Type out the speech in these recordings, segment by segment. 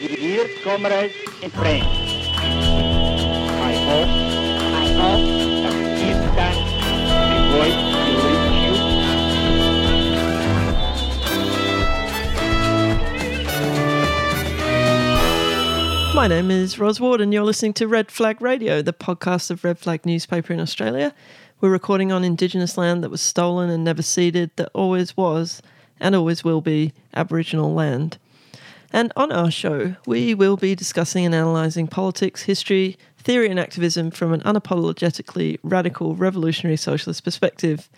Dear comrades and friends, I hope, I hope that this my voice reach you. My name is Ros Ward, and you're listening to Red Flag Radio, the podcast of Red Flag newspaper in Australia. We're recording on Indigenous land that was stolen and never ceded, that always was and always will be Aboriginal land. And on our show, we will be discussing and analysing politics, history, theory, and activism from an unapologetically radical, revolutionary socialist perspective.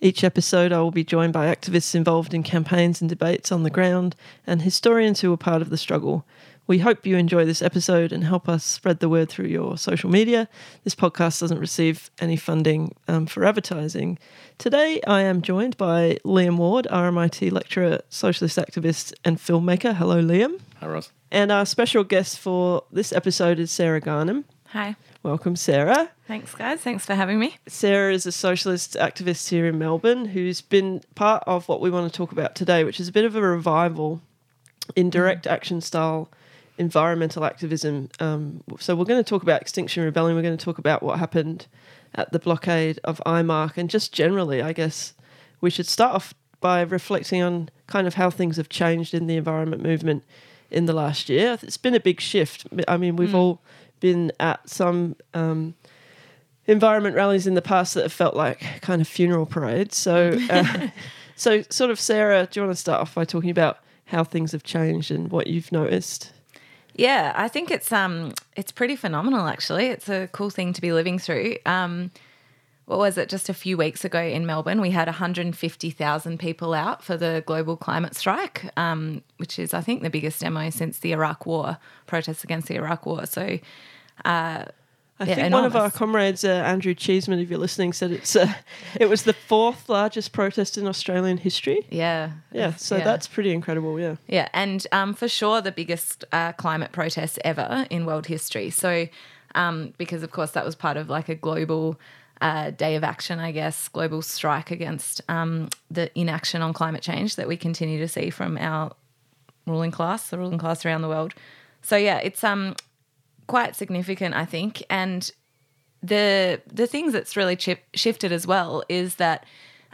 Each episode, I will be joined by activists involved in campaigns and debates on the ground and historians who were part of the struggle. We hope you enjoy this episode and help us spread the word through your social media. This podcast doesn't receive any funding um, for advertising. Today, I am joined by Liam Ward, RMIT lecturer, socialist activist, and filmmaker. Hello, Liam. Hi, Ross. And our special guest for this episode is Sarah Garnham. Hi. Welcome, Sarah. Thanks, guys. Thanks for having me. Sarah is a socialist activist here in Melbourne who's been part of what we want to talk about today, which is a bit of a revival in direct action style environmental activism. Um, so, we're going to talk about Extinction Rebellion, we're going to talk about what happened at the blockade of IMARC, and just generally, I guess we should start off by reflecting on kind of how things have changed in the environment movement in the last year. It's been a big shift. I mean, we've all been at some. Um, environment rallies in the past that have felt like kind of funeral parades. So, uh, so sort of Sarah, do you want to start off by talking about how things have changed and what you've noticed? Yeah, I think it's um it's pretty phenomenal actually. It's a cool thing to be living through. Um what was it just a few weeks ago in Melbourne we had 150,000 people out for the global climate strike um, which is I think the biggest demo since the Iraq war protests against the Iraq war so uh, I Yeah, think one of our comrades, uh, Andrew Cheeseman, if you're listening, said it's uh, it was the fourth largest protest in Australian history. yeah Yeah, so yeah. that's pretty incredible. Yeah, Yeah, and um, for sure the biggest uh, climate protest ever in world history. So, um, because of course that was part of like a global uh, day of action, I guess, global strike against um, the inaction on climate change that we continue to see from our ruling class, the ruling class around the world. So yeah, it's um quite significant, I think, and the the things that's really chip, shifted as well is that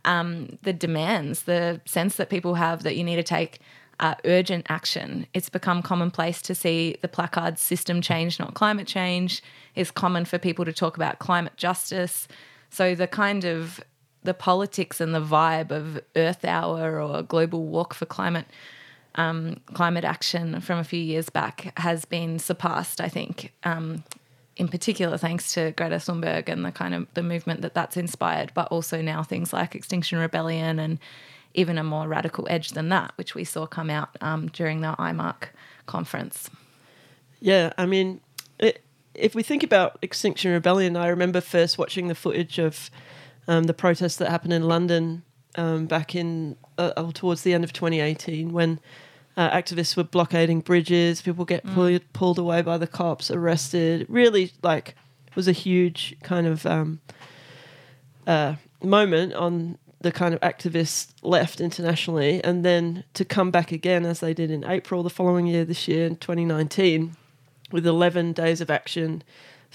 um, the demands, the sense that people have that you need to take uh, urgent action. It's become commonplace to see the placards system change, not climate change. It's common for people to talk about climate justice. So the kind of the politics and the vibe of Earth Hour or Global Walk for Climate um, climate action from a few years back has been surpassed. I think, um, in particular, thanks to Greta Thunberg and the kind of the movement that that's inspired, but also now things like Extinction Rebellion and even a more radical edge than that, which we saw come out um, during the IMARC conference. yeah. I mean, it, if we think about Extinction Rebellion, I remember first watching the footage of um, the protests that happened in London um, back in uh, towards the end of 2018 when uh, activists were blockading bridges, people get pulled, pulled away by the cops, arrested. Really, like, was a huge kind of um, uh, moment on the kind of activist left internationally, and then to come back again as they did in April the following year, this year in 2019, with 11 days of action,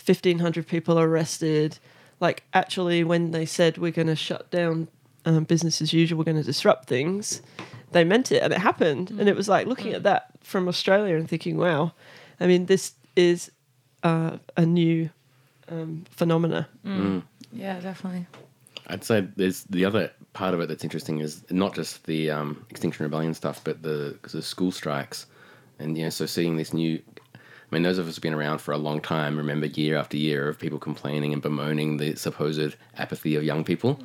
1,500 people arrested. Like, actually, when they said we're going to shut down um, business as usual, we're going to disrupt things, they meant it and it happened. And it was like looking at that from Australia and thinking, wow, I mean, this is uh, a new um, phenomena. Yeah, definitely. I'd say there's the other part of it that's interesting is not just the um, Extinction Rebellion stuff, but the, the school strikes. And, you know, so seeing this new. I mean, those of us who've been around for a long time remember year after year of people complaining and bemoaning the supposed apathy of young people.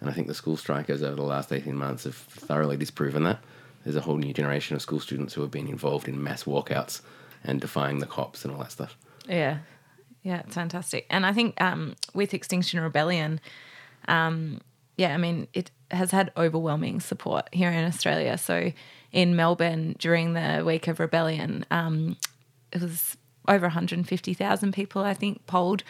And I think the school strikers over the last 18 months have thoroughly disproven that. There's a whole new generation of school students who have been involved in mass walkouts and defying the cops and all that stuff. Yeah. Yeah, it's fantastic. And I think um, with Extinction Rebellion, um, yeah, I mean, it has had overwhelming support here in Australia. So in Melbourne during the week of rebellion, um, it was over 150,000 people, I think, polled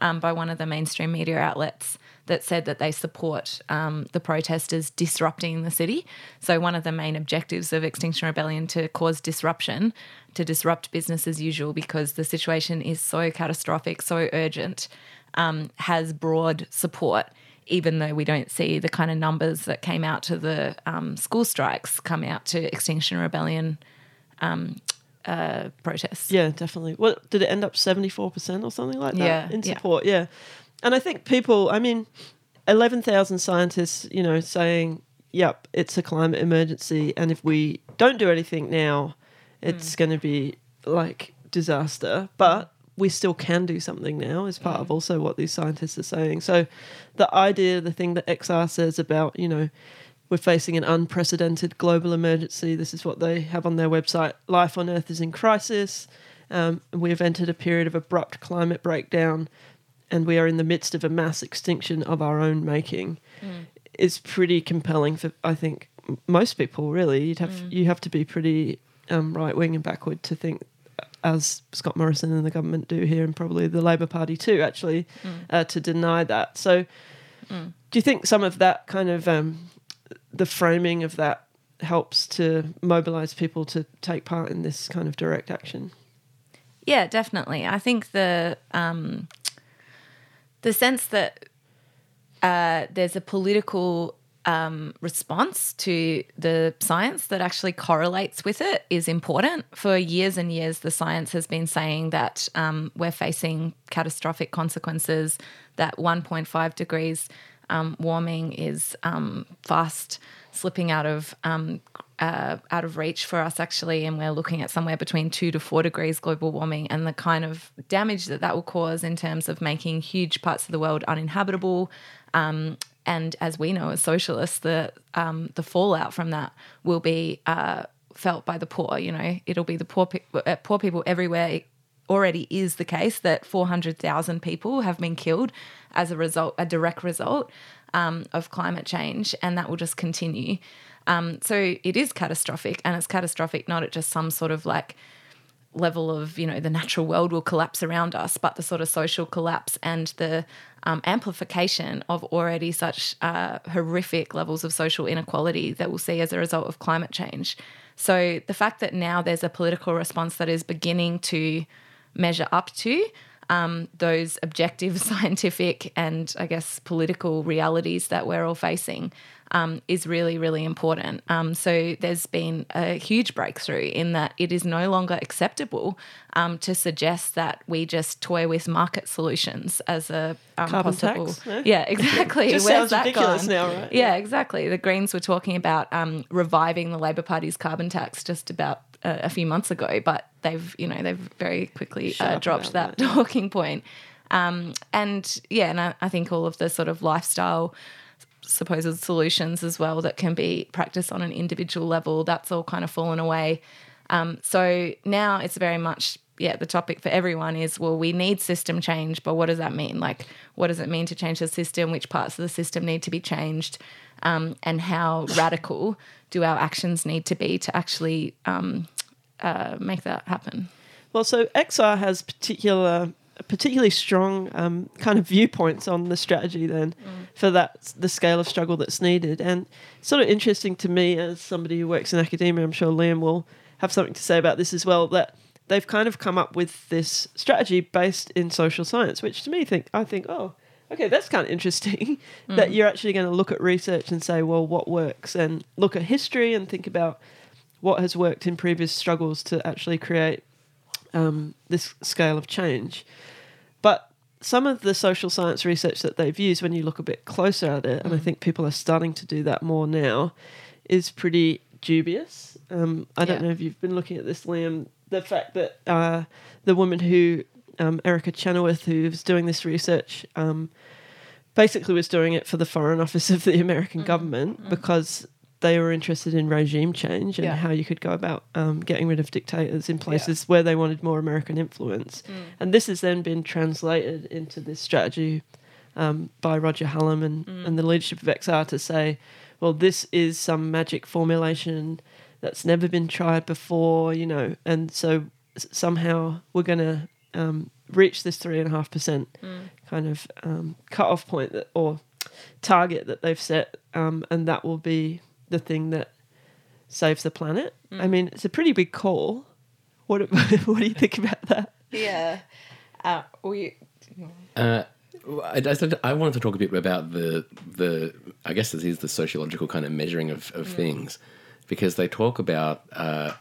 um, by one of the mainstream media outlets that said that they support um, the protesters disrupting the city. So, one of the main objectives of Extinction Rebellion to cause disruption, to disrupt business as usual because the situation is so catastrophic, so urgent, um, has broad support. Even though we don't see the kind of numbers that came out to the um, school strikes come out to Extinction Rebellion um, uh, protests. Yeah, definitely. What did it end up seventy four percent or something like that Yeah, in support? Yeah. and I think people. I mean, eleven thousand scientists, you know, saying, "Yep, it's a climate emergency, and if we don't do anything now, it's going to be like disaster." But we still can do something now is part of also what these scientists are saying. So the idea, the thing that XR says about, you know, we're facing an unprecedented global emergency. This is what they have on their website. Life on Earth is in crisis. Um, and we have entered a period of abrupt climate breakdown, and we are in the midst of a mass extinction of our own making. It's pretty compelling for I think most people. Really, you'd have you have to be pretty um, right wing and backward to think, as Scott Morrison and the government do here, and probably the Labor Party too, actually, uh, to deny that. So, do you think some of that kind of um, the framing of that helps to mobilize people to take part in this kind of direct action? Yeah, definitely. I think the um, the sense that uh, there's a political um, response to the science that actually correlates with it is important. For years and years, the science has been saying that um, we're facing catastrophic consequences, that 1.5 degrees um, warming is um, fast slipping out of um, uh, out of reach for us actually, and we're looking at somewhere between two to four degrees global warming, and the kind of damage that that will cause in terms of making huge parts of the world uninhabitable. Um, and as we know, as socialists, the um, the fallout from that will be uh, felt by the poor. You know, it'll be the poor pe- uh, poor people everywhere. Already is the case that 400,000 people have been killed as a result, a direct result um, of climate change, and that will just continue. Um, so it is catastrophic, and it's catastrophic not at just some sort of like level of you know the natural world will collapse around us, but the sort of social collapse and the um, amplification of already such uh, horrific levels of social inequality that we'll see as a result of climate change. So the fact that now there's a political response that is beginning to measure up to um, those objective scientific and I guess political realities that we're all facing um, is really, really important. Um, so there's been a huge breakthrough in that it is no longer acceptable um, to suggest that we just toy with market solutions as a um, Carbon possible. tax, no? Yeah, exactly. Just Where's sounds that ridiculous gone? now, right? Yeah, exactly. The Greens were talking about um, reviving the Labor Party's carbon tax just about uh, a few months ago, but they've, you know, they've very quickly uh, dropped that, that, talking point. Um, and yeah, and I, I think all of the sort of lifestyle supposed solutions as well that can be practiced on an individual level, that's all kind of fallen away. Um, so now it's very much, yeah, the topic for everyone is well, we need system change, but what does that mean? Like, what does it mean to change the system? Which parts of the system need to be changed? Um, and how radical do our actions need to be to actually um, uh, make that happen? Well, so XR has particular, particularly strong um, kind of viewpoints on the strategy then for that the scale of struggle that's needed, and sort of interesting to me as somebody who works in academia. I'm sure Liam will have something to say about this as well. That they've kind of come up with this strategy based in social science, which to me think I think oh. Okay, that's kind of interesting that you're actually going to look at research and say, well, what works, and look at history and think about what has worked in previous struggles to actually create um, this scale of change. But some of the social science research that they've used, when you look a bit closer at it, and I think people are starting to do that more now, is pretty dubious. Um, I don't know if you've been looking at this, Liam. The fact that uh, the woman who, um, Erica Chenoweth, who's doing this research, um, basically was doing it for the Foreign Office of the American government because they were interested in regime change and Yeah. how you could go about um, getting rid of dictators in places where they wanted more American influence. And this has then been translated into this strategy um, by Roger Hallam and, and the leadership of XR to say, well, this is some magic formulation that's never been tried before, you know, and so somehow we're going to um, reach this three and a half percent kind of um, cut off point that, or target that they've set, um, and that will be the thing that saves the planet. I mean, it's a pretty big call. What what do you think about that? Yeah. Uh, we. Uh, I, I, I wanted to talk a bit about the the I guess this is the sociological kind of measuring of, of things because they talk about uh,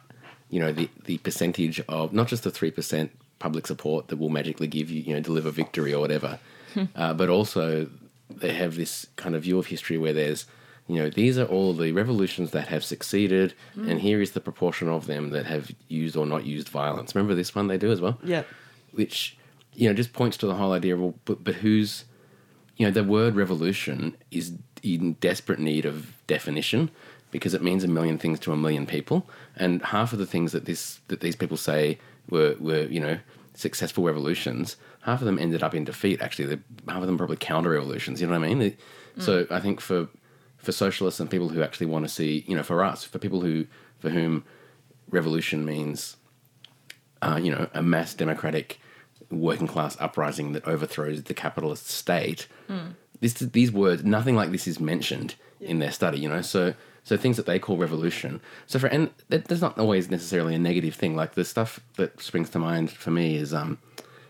you know the the percentage of not just the three percent public support that will magically give you you know deliver victory or whatever, uh, but also they have this kind of view of history where there's you know these are all the revolutions that have succeeded and here is the proportion of them that have used or not used violence. Remember this one they do as well? Yeah, which you know just points to the whole idea of well, but, but who's you know the word revolution is in desperate need of definition because it means a million things to a million people. And half of the things that this that these people say were were you know successful revolutions half of them ended up in defeat actually. Half of them probably counter revolutions you know what i mean? It- so i think for for socialists and people who actually want to see you know for us for people who for whom revolution means uh, you know, a mass democratic working class uprising that overthrows the capitalist state. This, these words, nothing like this is mentioned in their study. You know, so so things that they call revolution. So for and that's not always necessarily a negative thing. Like the stuff that springs to mind for me is, um,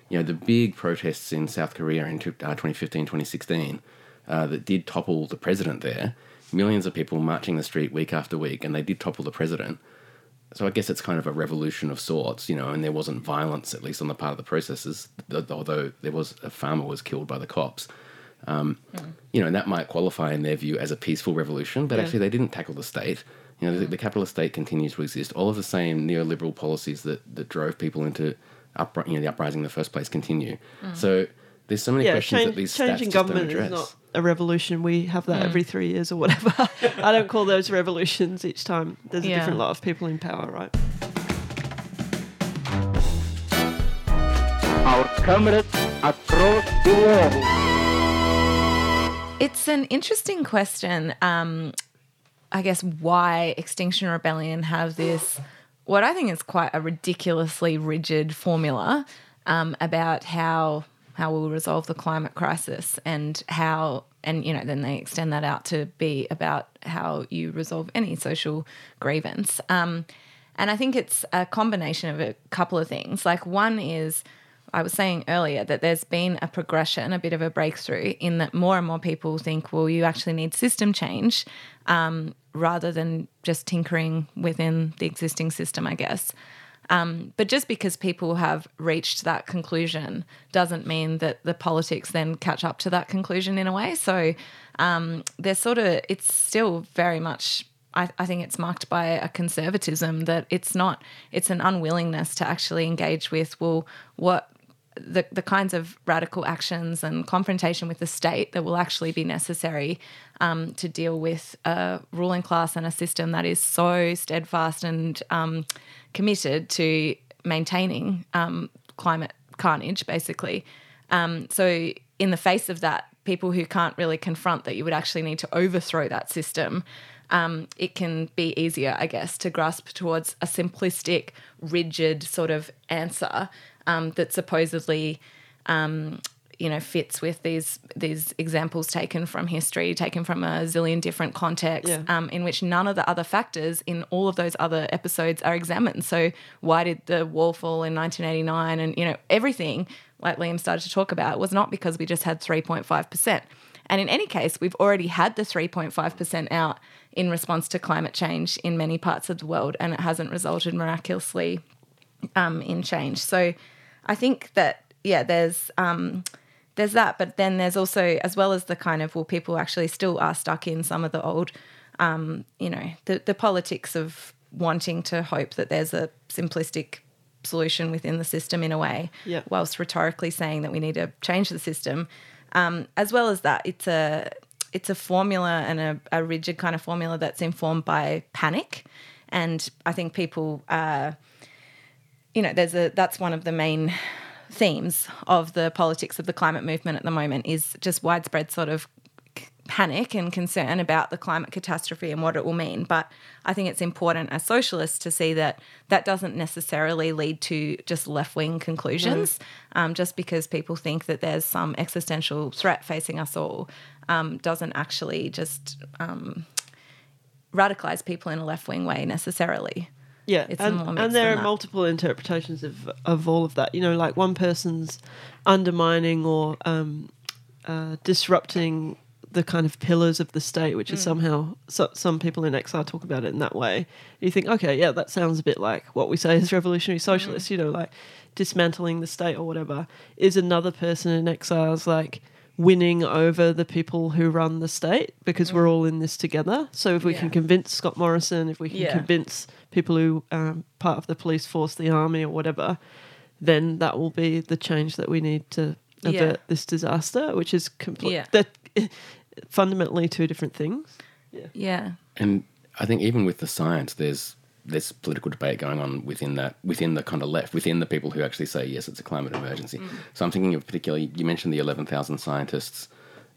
you know, the big protests in South Korea in two- uh, 2015, 2016 uh, that did topple the president there. Millions of people marching the street week after week, and they did topple the president. So I guess it's kind of a revolution of sorts, you know, and there wasn't violence, at least on the part of the processes, although there was a farmer was killed by the cops. Um, You know, and that might qualify in their view as a peaceful revolution, but Yeah. actually they didn't tackle the state. You know, the, the capitalist state continues to exist. All of the same neoliberal policies that, that drove people into upri- you know, the uprising in the first place continue. So there's so many yeah. questions Change, that these changing stats just don't government address. is not a revolution. We have that every three years or whatever. I don't call those revolutions each time. There's a different lot of people in power, right? Our comrades across the world. It's an interesting question. Um, I guess why Extinction Rebellion have this, what I think is quite a ridiculously rigid formula um, about how how we'll resolve the climate crisis and how and you know then they extend that out to be about how you resolve any social grievance. Um, and I think it's a combination of a couple of things. Like one is I was saying earlier that there's been a progression, a bit of a breakthrough, in that more and more people think, well, you actually need system change um, rather than just tinkering within the existing system, I guess. Um, but just because people have reached that conclusion doesn't mean that the politics then catch up to that conclusion in a way. So um, there's sort of, it's still very much I, I think it's marked by a conservatism that it's not it's an unwillingness to actually engage with well what the, the kinds of radical actions and confrontation with the state that will actually be necessary um, to deal with a ruling class and a system that is so steadfast and um, committed to maintaining um, climate carnage, basically. Um, so, in the face of that, people who can't really confront that you would actually need to overthrow that system, um, it can be easier, I guess, to grasp towards a simplistic, rigid sort of answer um, that supposedly, um, you know, fits with these these examples taken from history, taken from a zillion different contexts, Yeah. um, in which none of the other factors in all of those other episodes are examined. So, why did the wall fall in 1989? And you know, everything like Liam started to talk about was not because we just had 3.5 percent. And in any case, we've already had the 3.5% out in response to climate change in many parts of the world, and it hasn't resulted miraculously um, in change. So I think that, yeah, there's. Um, there's that, but then there's also, as well as the kind of, well, people actually still are stuck in some of the old, um, you know, the, the politics of wanting to hope that there's a simplistic solution within the system in a way, Yeah. whilst rhetorically saying that we need to change the system. Um, as well as that, it's a it's a formula and a, a rigid kind of formula that's informed by panic, and I think people, uh, you know, there's a that's one of the main themes of the politics of the climate movement at the moment is just widespread sort of panic and concern about the climate catastrophe and what it will mean. But I think it's important as socialists to see that that doesn't necessarily lead to just left wing conclusions. Um, just because people think that there's some existential threat facing us all um, doesn't actually just um, radicalize people in a left wing way necessarily. Yeah, It's and, and there are that. multiple interpretations of of all of that. You know, like one person's undermining or um, uh, disrupting the kind of pillars of the state, which is Mm. somehow so, some people in XR talk about it in that way. You think, okay, yeah, that sounds a bit like what we say as revolutionary socialists. Mm. You know, like dismantling the state or whatever. Is another person in XR's like winning over the people who run the state because we're all in this together. So if we can Mm. Convince Scott Morrison, if we can Yeah. convince people who um, part of the police force, the army, or whatever, then that will be the change that we need to avert Yeah. this disaster, which is complete. Yeah. That fundamentally two different things. Yeah. And I think even with the science, there's there's political debate going on within that within the kind of left, within the people who actually say yes, it's a climate emergency. So I'm thinking of particularly you mentioned the 11,000 scientists,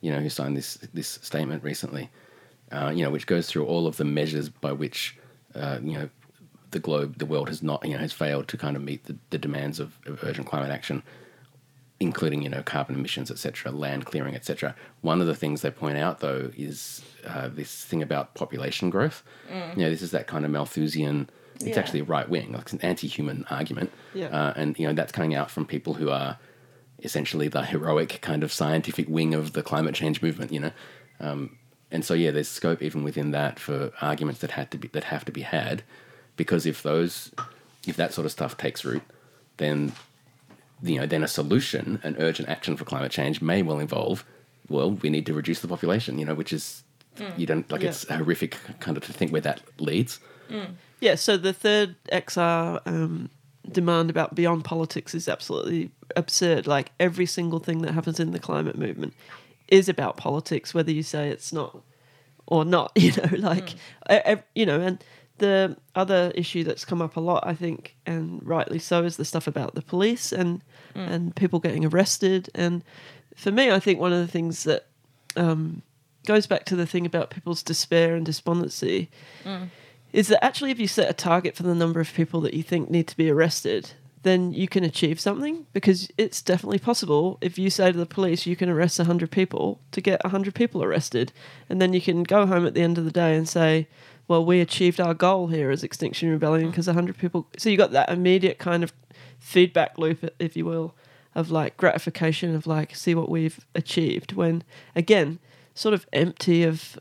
you know, who signed this this statement recently, uh, you know, which goes through all of the measures by which uh, you know the globe, the world has not, you know, has failed to kind of meet the, the demands of, of urgent climate action including you know carbon emissions, etc., land clearing, etc. One of the things they point out though is uh, this thing about population growth. You know, this is that kind of Malthusian. It's Yeah. actually right wing, like it's an anti-human argument, Yeah. uh, and you know that's coming out from people who are essentially the heroic kind of scientific wing of the climate change movement. You know, um, and so yeah, there's scope even within that for arguments that had to be that have to be had, because if those if that sort of stuff takes root, then you know, then a solution, an urgent action for climate change may well involve, well, we need to reduce the population, you know, which is, mm. you don't, like, Yeah. it's horrific kind of to think where that leads. Mm. Yeah, so the third XR um, demand about beyond politics is absolutely absurd. Like every single thing that happens in the climate movement is about politics, whether you say it's not or not. You know, like mm. e- ev- you know, and the other issue that's come up a lot, I think, and rightly so, is the stuff about the police and and people getting arrested. And for me, I think one of the things that um, goes back to the thing about people's despair and despondency is that actually if you set a target for the number of people that you think need to be arrested, then you can achieve something because it's definitely possible. If you say to the police you can arrest 100 people to get 100 people arrested. And then you can go home at the end of the day and say well we achieved our goal here as extinction rebellion mm. because 100 people so you got that immediate kind of feedback loop if you will of like gratification of like see what we've achieved when again sort of empty of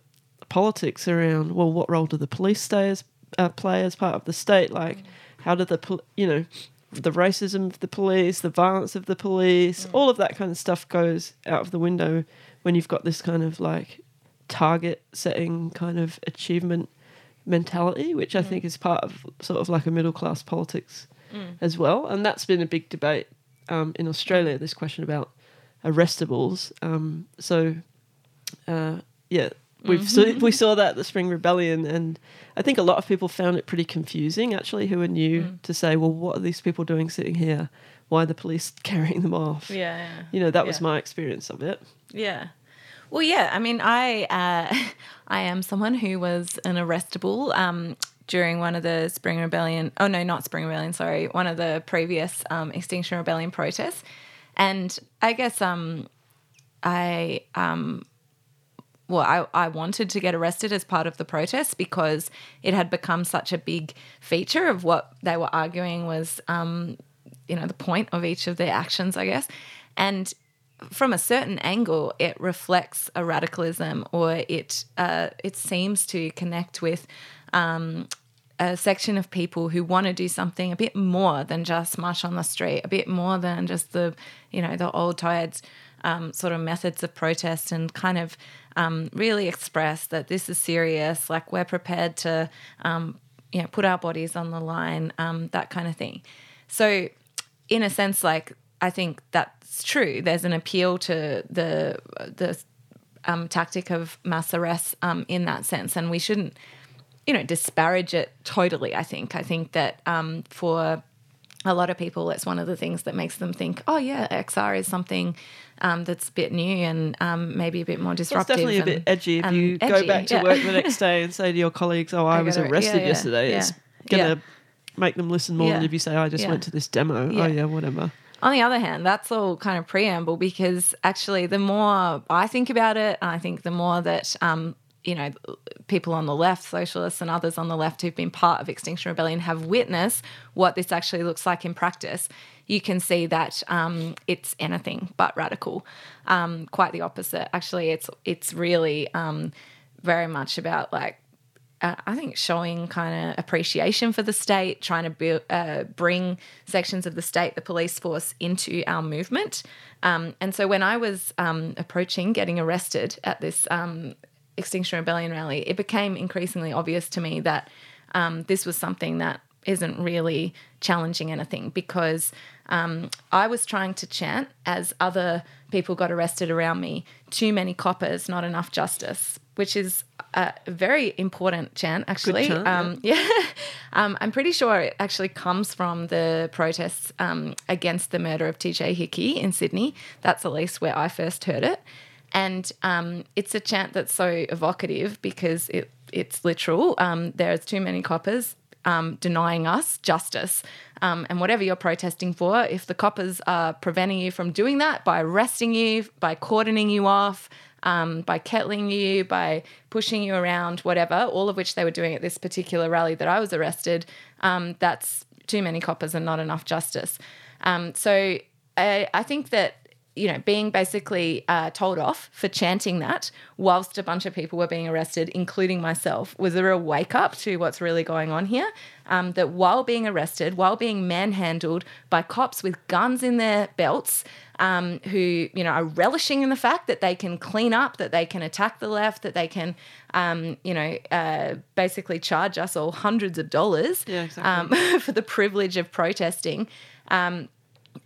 politics around well what role do the police stay as, uh, play as part of the state? Like mm. how do the you know the racism of the police the violence of the police mm. all of that kind of stuff goes out of the window when you've got this kind of like target setting kind of achievement mentality which i think is part of sort of like a middle class politics as well and that's been a big debate um, in australia this question about arrestables um, so uh, yeah, we've seen, we saw that at the Spring Rebellion, and I think a lot of people found it pretty confusing actually, who are new to say, well, what are these people doing sitting here? Why are the police carrying them off? Yeah. yeah. You know, that was my experience of it. Yeah. Well, yeah. I mean, I uh, I am someone who was an arrestable um, during one of the Spring Rebellion. Oh no, not Spring Rebellion. Sorry, one of the previous um, Extinction Rebellion protests, and I guess um, I um, well, I, I wanted to get arrested as part of the protest because it had become such a big feature of what they were arguing was, um, you know, the point of each of their actions, I guess. And from a certain angle, it reflects a radicalism or it uh, it seems to connect with um, a section of people who want to do something a bit more than just march on the street, a bit more than just the, you know, the old tired um, sort of methods of protest and kind of um, really express that this is serious, like we're prepared to, um, you know, put our bodies on the line, um, that kind of thing. So, in a sense, like I think that's true. There's an appeal to the the um, tactic of mass arrests um, in that sense, and we shouldn't, you know, disparage it totally. I think. I think that um, for a lot of people, it's one of the things that makes them think, oh, yeah, XR is something um, that's a bit new and um, maybe a bit more disruptive. It's definitely a bit edgy if and you go back to yeah. work the next day and say to your colleagues, "Oh, I, I was gotta- arrested yeah, yeah, yesterday." It's gonna Yeah. make them listen more than if you say, "I just went to this demo." Oh yeah, whatever. On the other hand, that's all kind of preamble because actually, the more I think about it, and I think the more that um, you know people on the left, socialists and others on the left who've been part of Extinction Rebellion have witnessed what this actually looks like in practice. You can see that um, it's anything but radical. Um, quite the opposite. Actually, it's it's really um, very much about like uh, I think showing kind of appreciation for the state, trying to build, uh, bring sections of the state, the police force, into our movement. Um, and so when I was um, approaching getting arrested at this um, Extinction Rebellion rally, it became increasingly obvious to me that um, this was something that isn't really challenging anything because um, I was trying to chant as other people got arrested around me too many coppers, not enough justice, which is a very important chant, actually. chant, um, yeah. um, I'm pretty sure it actually comes from the protests um, against the murder of TJ Hickey in Sydney. That's at least where I first heard it. And um, it's a chant that's so evocative because it, it's literal. Um, there's too many coppers um, denying us justice. Um, and whatever you're protesting for, if the coppers are preventing you from doing that by arresting you, by cordoning you off, um, by kettling you, by pushing you around, whatever, all of which they were doing at this particular rally that I was arrested, um, that's too many coppers and not enough justice. Um, so I, I think that you know, being basically uh, told off for chanting that whilst a bunch of people were being arrested, including myself, was there a real wake up to what's really going on here. Um, that while being arrested, while being manhandled by cops with guns in their belts, um, who you know are relishing in the fact that they can clean up, that they can attack the left, that they can, um, you know, uh, basically charge us all hundreds of dollars Yeah, exactly. um, for the privilege of protesting. Um,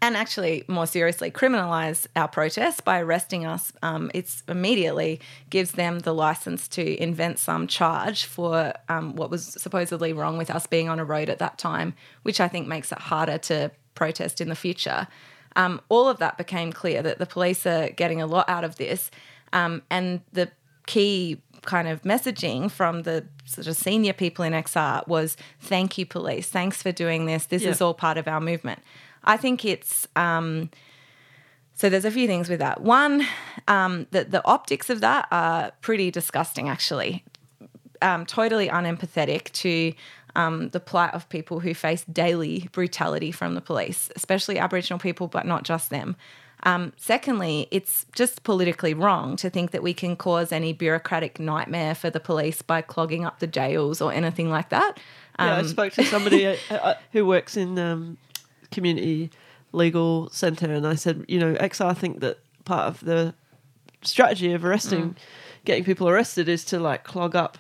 and actually, more seriously, criminalize our protests by arresting us. Um, it's immediately gives them the license to invent some charge for um, what was supposedly wrong with us being on a road at that time, which I think makes it harder to protest in the future. Um, all of that became clear that the police are getting a lot out of this, um, and the key kind of messaging from the sort of senior people in XR was thank you police thanks for doing this this Yeah. is all part of our movement i think it's um, so there's a few things with that one um, that the optics of that are pretty disgusting actually um, totally unempathetic to um, the plight of people who face daily brutality from the police, especially Aboriginal people, but not just them. Um, secondly, it's just politically wrong to think that we can cause any bureaucratic nightmare for the police by clogging up the jails or anything like that. Yeah, I Um, spoke to somebody uh, uh, who works in um, community legal centre, and I said, you know, XR think that part of the strategy of arresting, Mm. getting people arrested, is to like clog up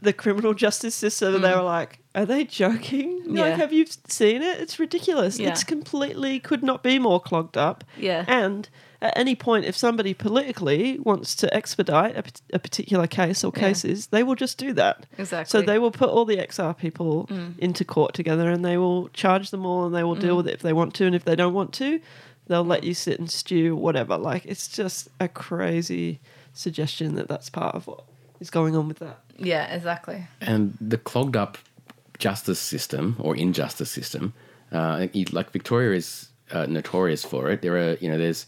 the criminal justice system. And they were like, "Are they joking? Mm. Yeah. Like, have you seen it? It's ridiculous. Yeah. It's completely could not be more clogged up. Yeah. and." At any point, if somebody politically wants to expedite a, a particular case or Yeah. cases, they will just do that. So Exactly. Mm. they will put all the XR people into court together and they will charge them all and they will deal with it if they want to. And if they don't want to, they'll let you sit and stew, whatever. Like, it's just a crazy suggestion that that's part of what is going on with that. yeah, exactly. And the clogged up justice system or injustice system, uh, like Victoria is uh, notorious for it. There are, you know, there's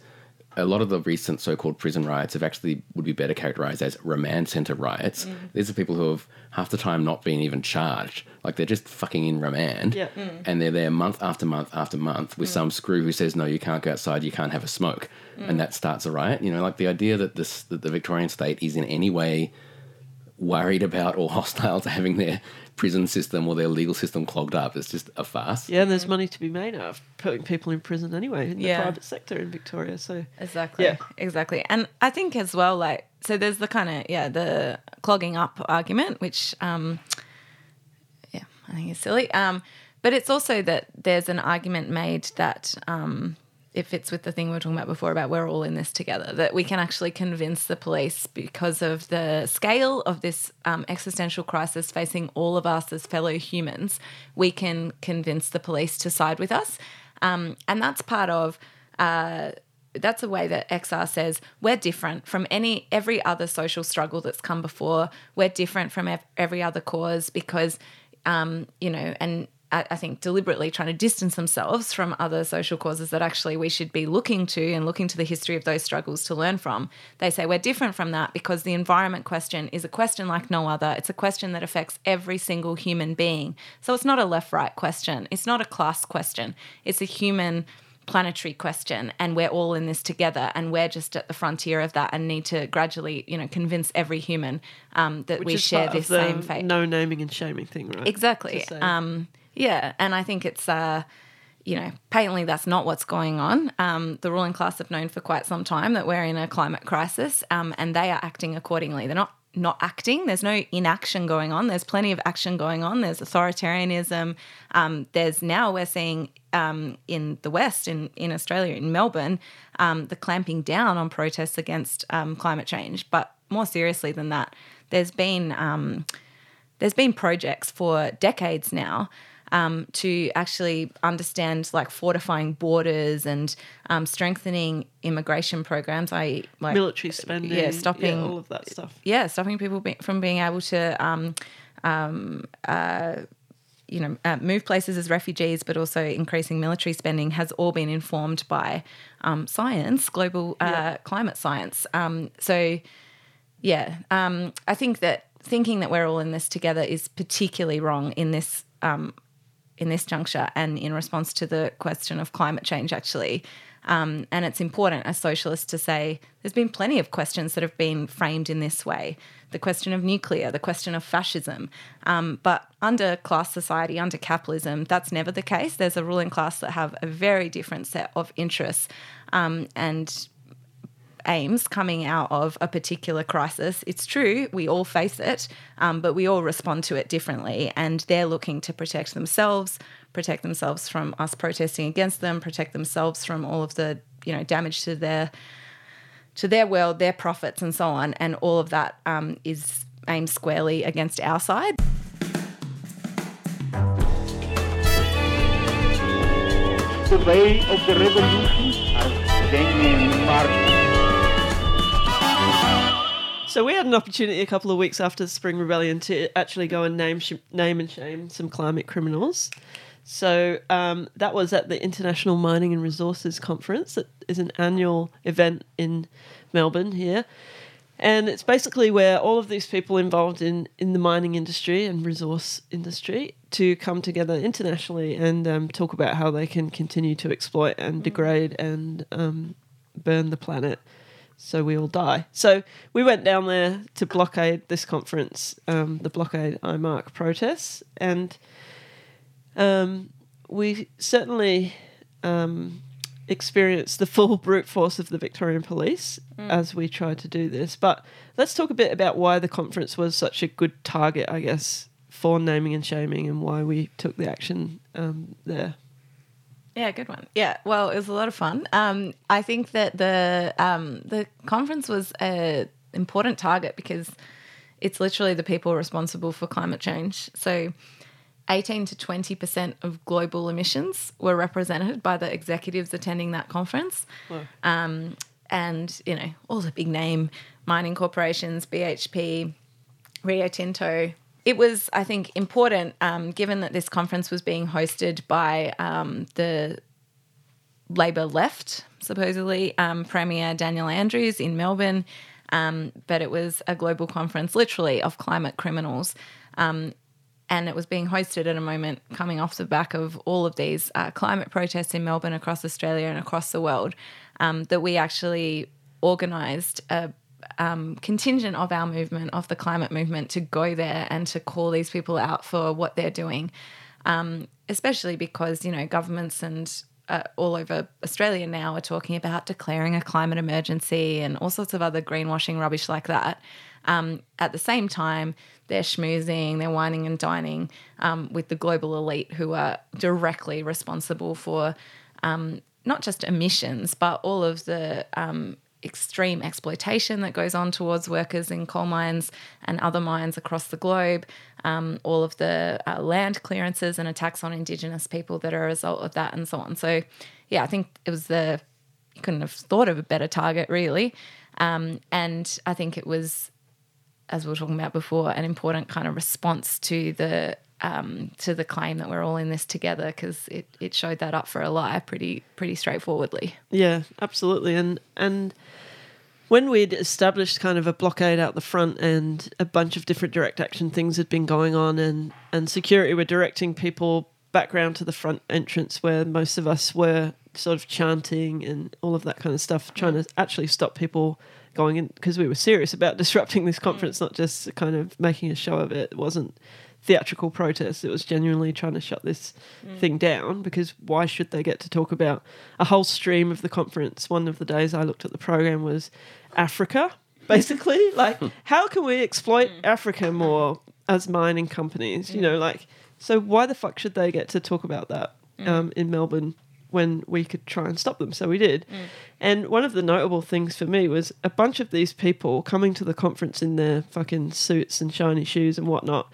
a lot of the recent so-called prison riots have actually would be better characterized as remand center riots. Mm. These are people who have half the time not been even charged, like they're just fucking in remand, Yeah. Mm. and they're there month after month after month with mm. some screw who says no, you can't go outside, you can't have a smoke, and that starts a riot. You know, like the idea that this that the Victorian state is in any way worried about or hostile to having their prison system or their legal system clogged up. It's just a farce. Yeah, and there's money to be made out of putting people in prison anyway in Yeah. the private sector in Victoria. So, Exactly. Yeah. Exactly. And I think as well, like, so there's the kind of, yeah, the clogging up argument, which, um, yeah, I think is silly. Um, but it's also that there's an argument made that um, it fits with the thing we were talking about before about we're all in this together. That we can actually convince the police because of the scale of this um, existential crisis facing all of us as fellow humans. We can convince the police to side with us, um, and that's part of. Uh, that's a way that XR says we're different from any every other social struggle that's come before. We're different from ev- every other cause because, um, you know, and I, think deliberately trying to distance themselves from other social causes that actually we should be looking to and looking to the history of those struggles to learn from. They say we're different from that because the environment question is a question like no other. It's a question that affects every single human being. So it's not a left right question, it's not a class question, it's a human planetary question and we're all in this together and we're just at the frontier of that and need to gradually you know convince every human um, that Which we share this same fate No naming and shaming thing, right? exactly um, yeah and i think it's uh, you know patently that's not what's going on. Um, the ruling class have known for quite some time that we're in a climate crisis um, and they are acting accordingly. They're not not acting. There's no inaction going on. There's plenty of action going on. There's authoritarianism. Um, there's now we're seeing um, in the west in, in australia in melbourne um, the clamping down on protests against um, climate change. But more seriously than that there's been um, there's been projects for decades now um, to actually understand like fortifying borders and um, strengthening immigration programs. I like Military spending, yeah, stopping all of that stuff. yeah, stopping people be, from being able to, um, um, uh, you know, uh, move places as refugees, but also increasing military spending has all been informed by um, science, global uh, Yeah. climate science. Um, so, yeah, um, I think that thinking that we're all in this together is particularly wrong in this um, in this juncture and in response to the question of climate change, actually. Um, and it's important as socialists to say there's been plenty of questions that have been framed in this way the question of nuclear, the question of fascism. Um, but under class society, under capitalism, that's never the case. There's a ruling class that have a very different set of interests. Um, and aims coming out of a particular crisis. It's true, we all face it, um, but we all respond to it differently. And they're looking to protect themselves, protect themselves from us protesting against them, protect themselves from all of the you know damage to their to their world, their profits, and so on. And all of that um, is aimed squarely against our side. The way of the revolution, as Benjamin Marx So we had an opportunity a couple of weeks after the Spring Rebellion to actually go and name sh- name and shame some climate criminals. So um, that was at the International Mining and Resources Conference. That is an annual event in Melbourne here, and it's basically where all of these people involved in in the mining industry and resource industry to come together internationally and um, talk about how they can continue to exploit and degrade and um, burn the planet so we all die. So we went down there to blockade this conference, um, the blockade IMARC protests, and um, we certainly um, experienced the full brute force of the Victorian police as we tried to do this. But let's talk a bit about why the conference was such a good target, I guess, for naming and shaming, and why we took the action um, there. Yeah, good one. Yeah, well, it was a lot of fun. Um, I think that the um, the conference was a important target because it's literally the people responsible for climate change. So, eighteen to twenty percent of global emissions were represented by the executives attending that conference, um, and you know all the big name mining corporations, BHP, Rio Tinto. It was, I think, important um, given that this conference was being hosted by um, the Labor left, supposedly, um, Premier Daniel Andrews in Melbourne. Um, but it was a global conference, literally, of climate criminals. Um, and it was being hosted at a moment coming off the back of all of these uh, climate protests in Melbourne, across Australia, and across the world, um, that we actually organised a um, contingent of our movement, of the climate movement, to go there and to call these people out for what they're doing, um, especially because, you know, governments and uh, all over Australia now are talking about declaring a climate emergency and all sorts of other greenwashing rubbish like that. Um, at the same time, they're schmoozing, they're wining and dining um, with the global elite who are directly responsible for um, not just emissions, but all of the um, extreme exploitation that goes on towards workers in coal mines and other mines across the globe, um, all of the uh, land clearances and attacks on Indigenous people that are a result of that, and so on. So, yeah, I think it was the, you couldn't have thought of a better target, really. Um, and I think it was, as we were talking about before, an important kind of response to the um, to the claim that we're all in this together because it, it showed that up for a lie pretty pretty straightforwardly. Yeah, absolutely. And and when we'd established kind of a blockade out the front and a bunch of different direct action things had been going on and and security were directing people back round to the front entrance where most of us were sort of chanting and all of that kind of stuff, trying to actually stop people going in because we were serious about disrupting this conference, not just kind of making a show of it. It wasn't theatrical protest. It was genuinely trying to shut this mm. thing down because why should they get to talk about a whole stream of the conference? One of the days I looked at the program was Africa, basically. like, hmm. how can we exploit hmm. Africa more as mining companies? You hmm. know, like, so why the fuck should they get to talk about that um, in Melbourne? When we could try and stop them, so we did. And one of the notable things for me was a bunch of these people coming to the conference in their fucking suits and shiny shoes and whatnot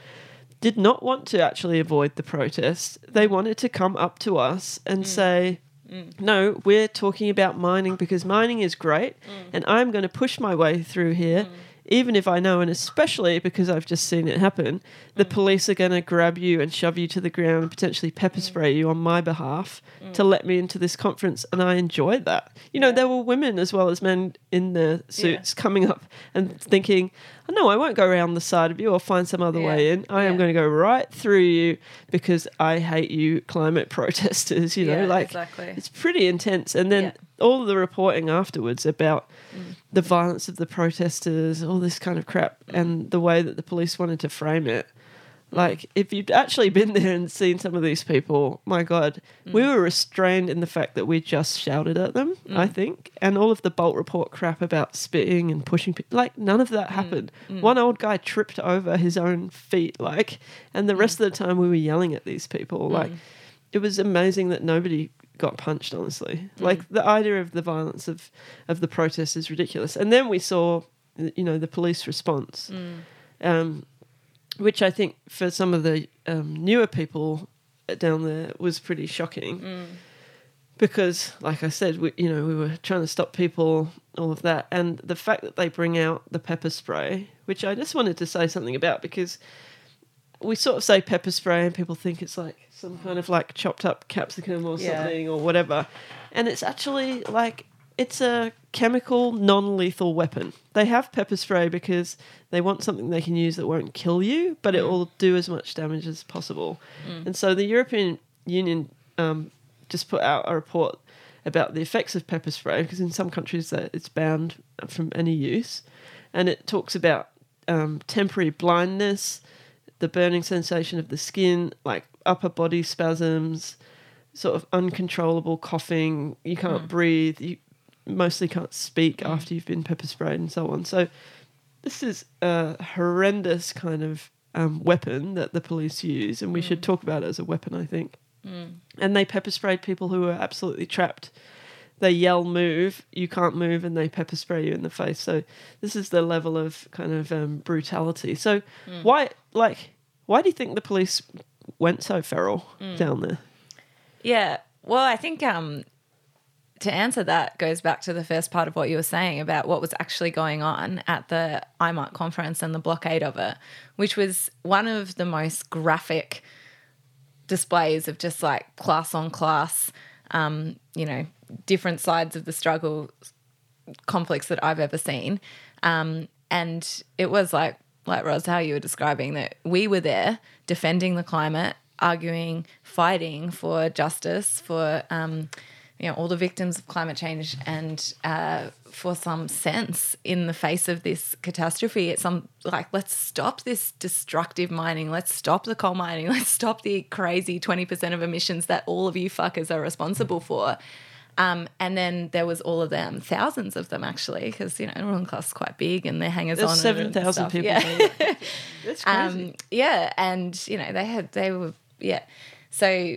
did not want to actually avoid the protest. They wanted to come up to us and mm. say, mm. No, we're talking about mining because mining is great mm. and I'm going to push my way through here. Even if I know, and especially because I've just seen it happen, the police are going to grab you and shove you to the ground and potentially pepper spray you on my behalf to let me into this conference. And I enjoyed that. You know, there were women as well as men in their suits coming up and thinking, no, I won't go around the side of you or find some other way in. I am going to go right through you because I hate you, climate protesters. You know, Yeah, like exactly. it's pretty intense. And then Yeah. all the reporting afterwards about Mm. the violence of the protesters, all this kind of crap, Mm. and the way that the police wanted to frame it. Like, if you'd actually been there and seen some of these people, my God, Mm. we were restrained in the fact that we just shouted at them, I think. And all of the Bolt report crap about spitting and pushing people, like, none of that Mm. happened. One old guy tripped over his own feet, like, and the Mm. rest of the time we were yelling at these people. Like, it was amazing that nobody got punched honestly like the idea of the violence of of the protest is ridiculous and then we saw you know the police response um which i think for some of the um, newer people down there was pretty shocking because like i said we you know we were trying to stop people all of that and the fact that they bring out the pepper spray which i just wanted to say something about because we sort of say pepper spray and people think it's like some kind of like chopped up capsicum or Yeah. something or whatever. And it's actually like it's a chemical non lethal weapon. They have pepper spray because they want something they can use that won't kill you, but it will do as much damage as possible. And so the European Union um, just put out a report about the effects of pepper spray because in some countries that it's banned from any use, and it talks about um, temporary blindness, the burning sensation of the skin, like upper body spasms, sort of uncontrollable coughing. You can't breathe. You mostly can't speak after you've been pepper sprayed and so on. So this is a horrendous kind of um, weapon that the police use, and we should talk about it as a weapon. I think. And they pepper sprayed people who were absolutely trapped. They yell, "Move!" You can't move, and they pepper spray you in the face. So this is the level of kind of um, brutality. So why, like, why do you think the police went so feral down there? Yeah. Well, I think um, to answer that goes back to the first part of what you were saying about what was actually going on at the IMARC conference and the blockade of it, which was one of the most graphic displays of just like class on class, um, you know, different sides of the struggle conflicts that I've ever seen. Um, and it was like, like Ros, how you were describing that we were there defending the climate, arguing, fighting for justice, for um, you know all the victims of climate change, and uh, for some sense in the face of this catastrophe. It's some like let's stop this destructive mining, let's stop the coal mining, let's stop the crazy twenty percent of emissions that all of you fuckers are responsible for. Um, and then there was all of them, thousands of them actually, because you know Northern Class is quite big and they're hangers on. There's seven thousand people. Yeah. That's crazy. Um, yeah, and you know they had they were yeah, so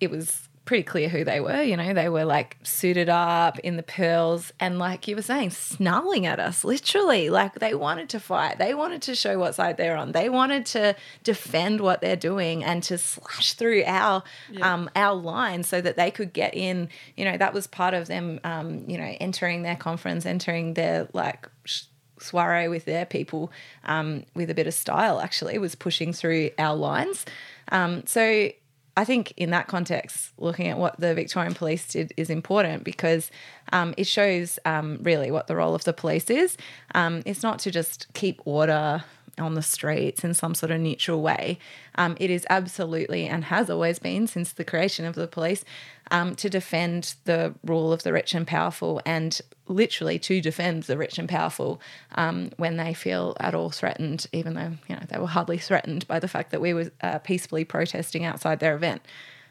it was pretty clear who they were. You know, they were like suited up in the pearls and, like you were saying, snarling at us, literally. Like they wanted to fight. They wanted to show what side they're on. They wanted to defend what they're doing and to slash through our um, our line so that they could get in. You know, that was part of them. Um, you know, entering their conference, entering their like. sh- soiree with their people um, with a bit of style actually was pushing through our lines um, so I think in that context, looking at what the Victorian Police did is important because um, it shows um, really what the role of the police is. Um, it's not to just keep order on the streets in some sort of neutral way. Um, it is absolutely and has always been since the creation of the police um, to defend the rule of the rich and powerful and literally to defend the rich and powerful um, when they feel at all threatened, even though you know they were hardly threatened by the fact that we were uh, peacefully protesting outside their event.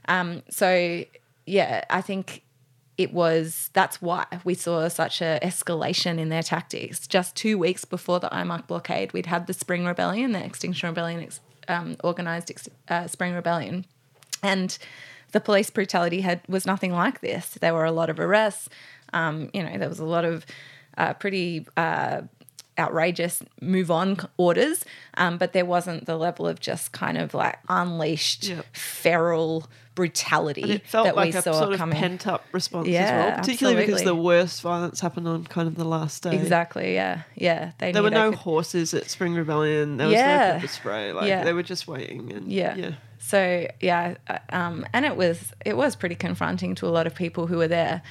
Um, so yeah, I think it was that's why we saw such a escalation in their tactics. Just two weeks before the IMARC blockade, we'd had the Spring Rebellion, the Extinction Rebellion, um, organized uh, Spring Rebellion, and the police brutality had was nothing like this. There were a lot of arrests. Um, you know, there was a lot of uh, pretty uh, outrageous move on orders, um, but there wasn't the level of just kind of like unleashed Yep. feral brutality And it felt that like we a saw sort of coming. pent up response as Yeah, well, particularly because the worst violence happened on kind of the last day. Exactly. Yeah. Yeah. They There were no could- horses at Spring Rebellion. There was Yeah. no pepper spray. Like Yeah. they were just waiting. And Yeah. yeah. So yeah, uh, um, and it was it was pretty confronting to a lot of people who were there.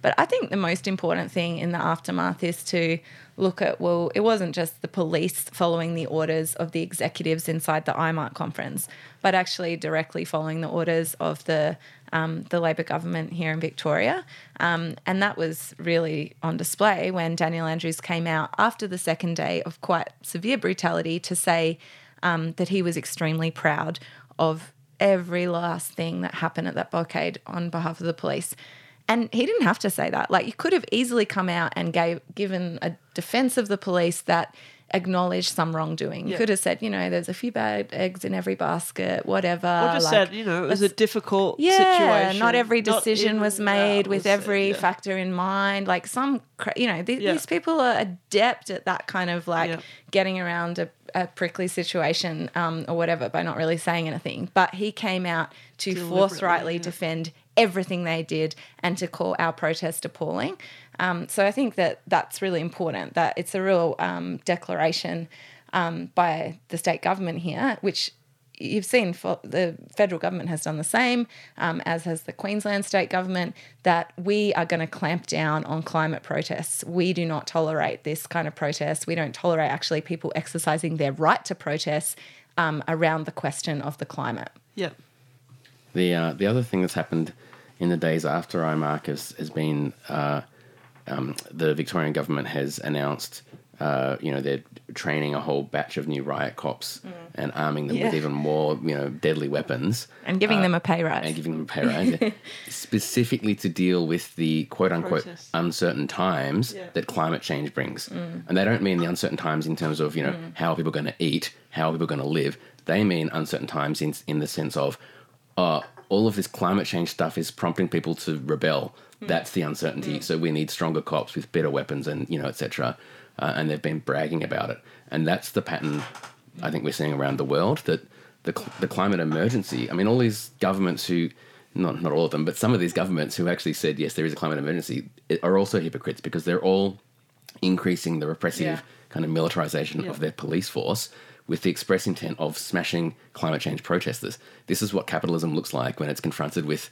But I think the most important thing in the aftermath is to look at well, it wasn't just the police following the orders of the executives inside the IMARC conference, but actually directly following the orders of the um, the Labor government here in Victoria. Um, and that was really on display when Daniel Andrews came out after the second day of quite severe brutality to say um, that he was extremely proud of every last thing that happened at that blockade on behalf of the police. And he didn't have to say that. Like you could have easily come out and gave given a defense of the police that acknowledged some wrongdoing. You Yeah. could have said, you know, there's a few bad eggs in every basket, whatever. Or just like- said, you know, it was a difficult yeah, situation. not every Not decision in was made with was every yeah. factor in mind. Like some, you know, th- Yeah. these people are adept at that kind of like getting around a, a prickly situation um, or whatever by not really saying anything. But he came out to forthrightly defend everything they did and to call our protest appalling. Um, so I think that that's really important. That it's a real um, declaration um, by the state government here, which you've seen for the federal government has done the same, um, as has the Queensland state government, that we are going to clamp down on climate protests. We do not tolerate this kind of protest. We don't tolerate actually people exercising their right to protest um, around the question of the climate. Yeah. The uh, the other thing that's happened in the days after IMARC has, has been uh, um, the Victorian government has announced, uh, you know, they're training a whole batch of new riot cops and arming them with Mm. Even more, you know, deadly weapons. And giving them a pay rise. and giving them a pay rise, specifically to deal with the quote unquote uncertain times Yeah. that climate change brings. And they don't mean the uncertain times in terms of, you know, how are people going to eat, how are people going to live. They mean uncertain times in, in the sense of, uh, all of this climate change stuff is prompting people to rebel. That's the uncertainty. So we need stronger cops with better weapons and, you know, etc. Uh, and they've been bragging about it. And that's the pattern I think we're seeing around the world that the, cl- the climate emergency, I mean, all these governments who, not, not all of them, but some of these governments who actually said, yes, there is a climate emergency, are also hypocrites because they're all increasing the repressive Yeah. kind of militarization Yeah. of their police force with the express intent of smashing climate change protesters. This is what capitalism looks like when it's confronted with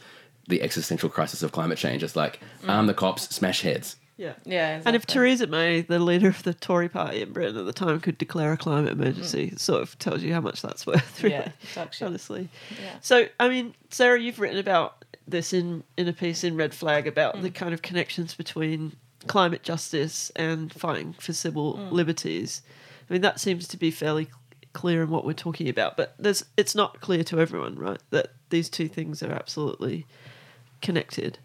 the existential crisis of climate change. It's like arm the cops, smash heads. Yeah. Yeah, And if. Theresa May, the leader of the Tory party in Britain at the time, could declare a climate emergency, it sort of tells you how much that's worth, really, Yeah, talks honestly. Yeah. So, I mean, Sarah, you've written about this in, in a piece in Red Flag about Mm. the kind of connections between climate justice and fighting for civil Mm. liberties. I mean, that seems to be fairly clear in what we're talking about, but there's it's not clear to everyone, right? That these two things are absolutely connected.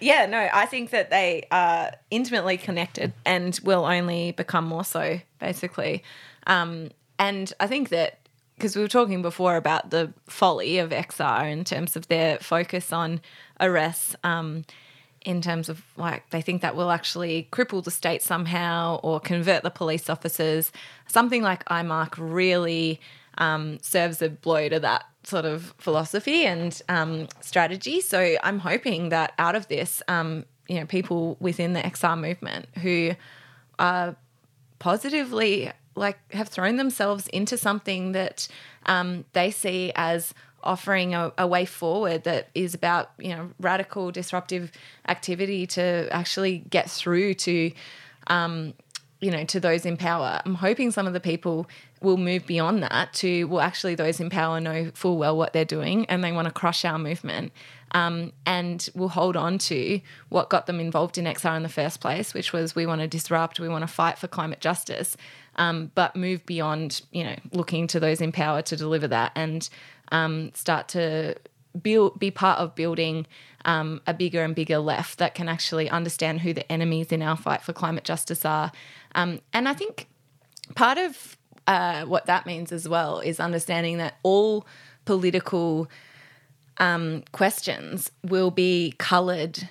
Yeah, no, I think that they are intimately connected and will only become more so, basically. Um, and I think that because we were talking before about the folly of XR in terms of their focus on arrests. Um, in terms of like they think that will actually cripple the state somehow or convert the police officers. Something like IMARC really um, serves a blow to that sort of philosophy and um, strategy. So I'm hoping that out of this, um, you know, people within the XR movement who are positively like have thrown themselves into something that um, they see as offering a, a, way forward that is about you know radical disruptive activity to actually get through to um, you know to those in power. I'm hoping some of the people will move beyond that to well actually those in power know full well what they're doing and they want to crush our movement um, and will hold on to what got them involved in xr in the first place which was we want to disrupt we want to fight for climate justice um, but move beyond you know looking to those in power to deliver that and um, start to build, be part of building um, a bigger and bigger left that can actually understand who the enemies in our fight for climate justice are. Um, and I think part of uh, what that means as well is understanding that all political um, questions will be coloured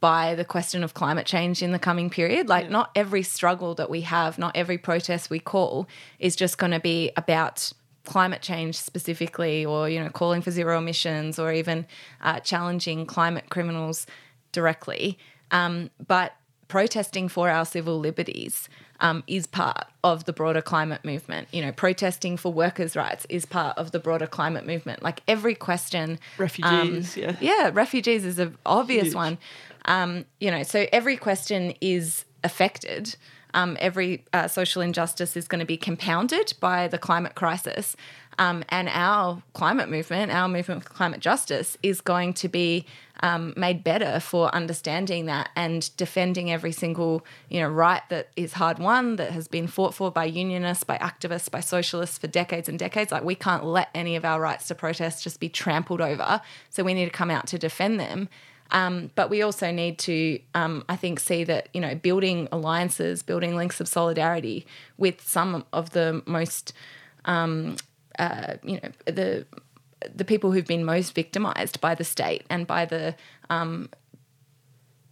by the question of climate change in the coming period. Like, yeah. not every struggle that we have, not every protest we call is just going to be about climate change specifically, or you know, calling for zero emissions, or even uh, challenging climate criminals directly. Um, but protesting for our civil liberties um, is part of the broader climate movement. You know, protesting for workers' rights is part of the broader climate movement. Like every question, refugees, um, yeah, yeah, refugees is an obvious Huge. one. Um, you know, so every question is affected um, every uh, social injustice is going to be compounded by the climate crisis. Um, and our climate movement, our movement for climate justice, is going to be um, made better for understanding that and defending every single you know right that is hard won, that has been fought for by unionists, by activists, by socialists for decades and decades. Like we can't let any of our rights to protest just be trampled over. So we need to come out to defend them. Um, but we also need to, um, I think, see that you know building alliances, building links of solidarity with some of the most, um, uh, you know, the the people who've been most victimized by the state and by the um,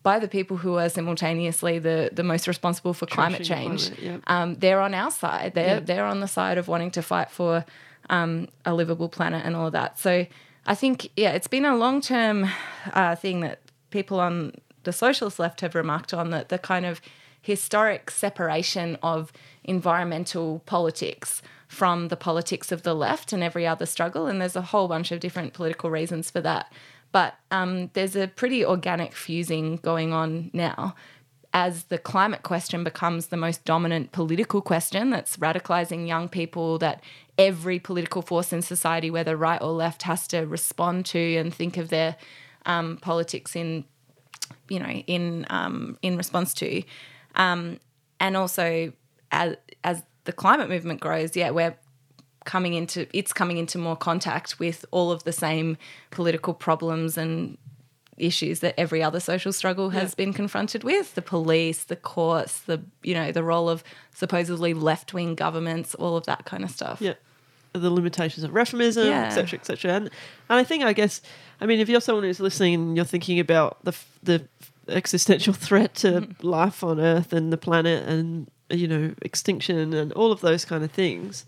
by the people who are simultaneously the, the most responsible for climate change. Climate, yep. um, they're on our side. They're yep. they're on the side of wanting to fight for um, a livable planet and all of that. So I think, yeah, it's been a long term uh, thing that people on the socialist left have remarked on that the kind of historic separation of environmental politics from the politics of the left and every other struggle. And there's a whole bunch of different political reasons for that. But um, there's a pretty organic fusing going on now as the climate question becomes the most dominant political question that's radicalizing young people that every political force in society, whether right or left, has to respond to and think of their um, politics in, you know, in um, in response to, um, and also as as the climate movement grows, yeah, we're coming into it's coming into more contact with all of the same political problems and issues that every other social struggle has yeah. been confronted with. The police the courts the you know the role of supposedly left-wing governments all of that kind of stuff. Yeah the limitations of reformism yeah. etc etc and, and i think i guess i mean if you're someone who's listening and you're thinking about the the existential threat to mm-hmm. life on earth and the planet and you know extinction and all of those kind of things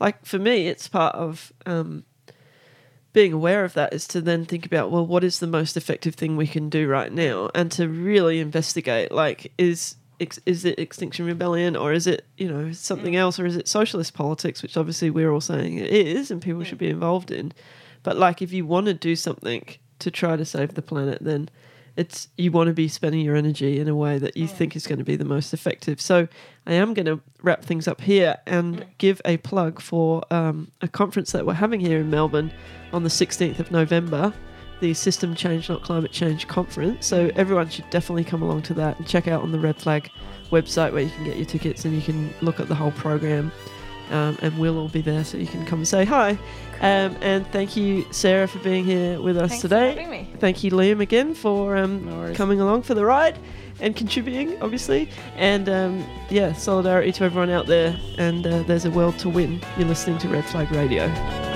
like for me it's part of um, being aware of that is to then think about well what is the most effective thing we can do right now and to really investigate like is is it extinction rebellion or is it you know something mm. else or is it socialist politics which obviously we're all saying it is and people should be involved in but like if you want to do something to try to save the planet then it's you want to be spending your energy in a way that you mm. think is going to be the most effective. So I am going to wrap things up here and mm. give a plug for um, a conference that we're having here in Melbourne on the 16th of November, the System Change Not Climate Change conference. So everyone should definitely come along to that and check out on the Red Flag website where you can get your tickets and you can look at the whole program. um, and we'll all be there so you can come and say hi. Um, and thank you, Sarah, for being here with us Thanks for today. having me. Thank you, Liam, again for um, No coming along for the ride and contributing, obviously. And um, yeah, solidarity to everyone out there. And uh, there's a world to win. You're listening to Red Flag Radio.